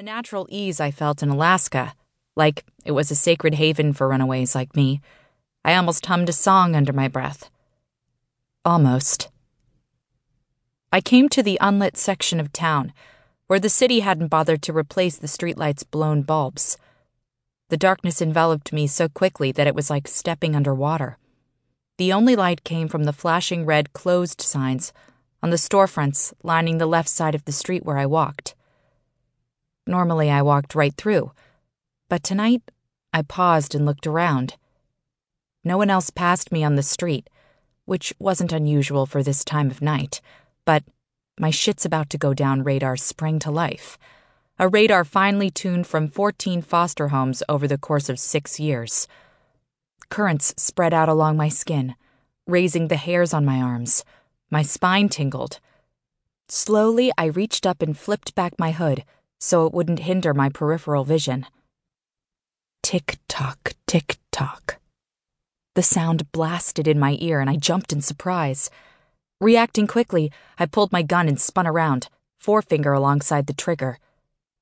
the natural ease I felt in Alaska, like it was a sacred haven for runaways like me, I almost hummed a song under my breath. Almost. I came to the unlit section of town where the city hadn't bothered to replace the streetlights' blown bulbs. The darkness enveloped me so quickly that it was like stepping underwater. The only light came from the flashing red closed signs on the storefronts lining the left side of the street where I walked. Normally, I walked right through, but tonight I paused and looked around. No one else passed me on the street, which wasn't unusual for this time of night, but my shit's about to go down radar sprang to life. A radar finely tuned from 14 foster homes over the course of six years. Currents spread out along my skin, raising the hairs on my arms. My spine tingled. Slowly, I reached up and flipped back my hood so it wouldn't hinder my peripheral vision. Tick tock, tick tock. The sound blasted in my ear, and I jumped in surprise. Reacting quickly, I pulled my gun and spun around, forefinger alongside the trigger.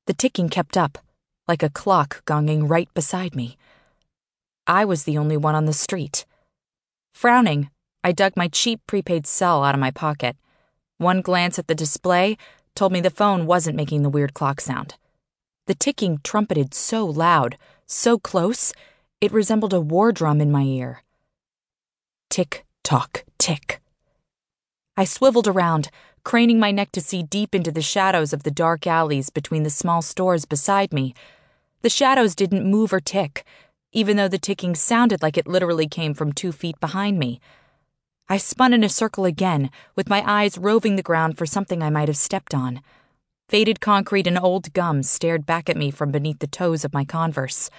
The ticking kept up, like a clock gonging right beside me. I was the only one on the street. Frowning, I dug my cheap prepaid cell out of my pocket. One glance at the display told me the phone wasn't making the weird clock sound. The ticking trumpeted so loud, so close, it resembled a war drum in my ear. Tick tock, tick. I swiveled around, craning my neck to see deep into the shadows of the dark alleys between the small stores beside me. The shadows didn't move or tick, even though the ticking sounded like it literally came from two feet behind me. I spun in a circle again, with my eyes roving the ground for something I might have stepped on. Faded concrete and old gum stared back at me from beneath the toes of my Converse.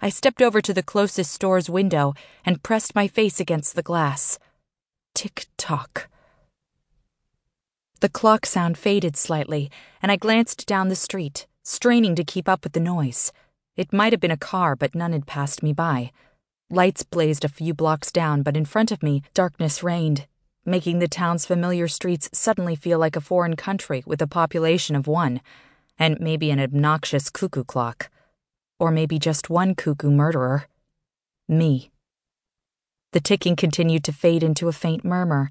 I stepped over to the closest store's window and pressed my face against the glass. Tick tock. The clock sound faded slightly, and I glanced down the street, straining to keep up with the noise. It might have been a car, but none had passed me by. Lights blazed a few blocks down, but in front of me, darkness reigned, making the town's familiar streets suddenly feel like a foreign country with a population of one, and maybe an obnoxious cuckoo clock. Or maybe just one cuckoo murderer. Me. The ticking continued to fade into a faint murmur.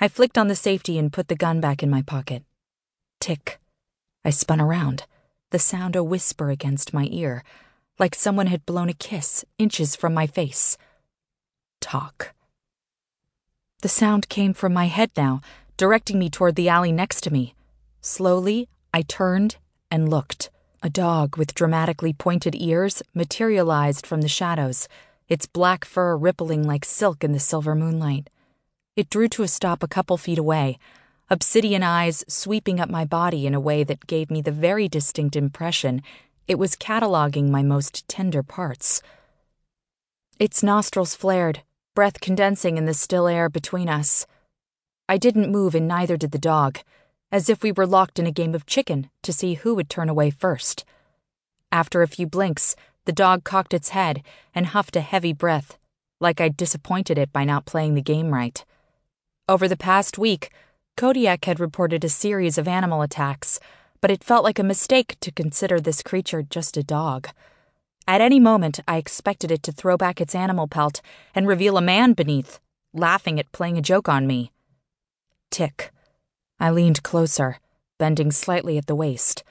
I flicked on the safety and put the gun back in my pocket. Tick. I spun around, the sound a whisper against my ear, like someone had blown a kiss inches from my face. Talk. The sound came from my head now, directing me toward the alley next to me. Slowly, I turned and looked. A dog with dramatically pointed ears materialized from the shadows, its black fur rippling like silk in the silver moonlight. It drew to a stop a couple feet away, obsidian eyes sweeping up my body in a way that gave me the very distinct impression it was cataloging my most tender parts. Its nostrils flared, breath condensing in the still air between us. I didn't move, and neither did the dog as if we were locked in a game of chicken to see who would turn away first. After a few blinks, the dog cocked its head and huffed a heavy breath, like I'd disappointed it by not playing the game right. Over the past week, Kodiak had reported a series of animal attacks, but it felt like a mistake to consider this creature just a dog. At any moment, I expected it to throw back its animal pelt and reveal a man beneath, laughing at playing a joke on me. Tick. I leaned closer, bending slightly at the waist.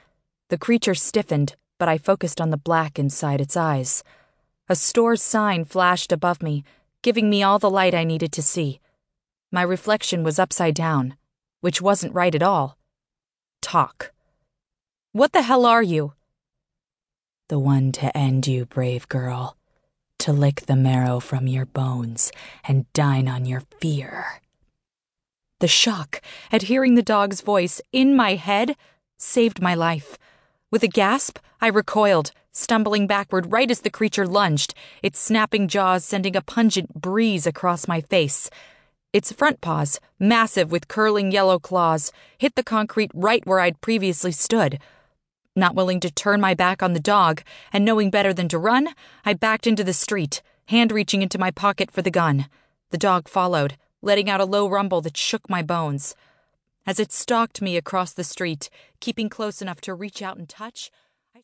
The creature stiffened, but I focused on the black inside its eyes. A store sign flashed above me, giving me all the light I needed to see. My reflection was upside down, which wasn't right at all. Talk. What the hell are you? The one to end you, brave girl. To lick the marrow from your bones and dine on your fear. The shock at hearing the dog's voice in my head saved my life. With a gasp, I recoiled, stumbling backward right as the creature lunged, its snapping jaws sending a pungent breeze across my face. Its front paws, massive with curling yellow claws, hit the concrete right where I'd previously stood. Not willing to turn my back on the dog, and knowing better than to run, I backed into the street, hand reaching into my pocket for the gun. The dog followed, letting out a low rumble that shook my bones. As it stalked me across the street, keeping close enough to reach out and touch,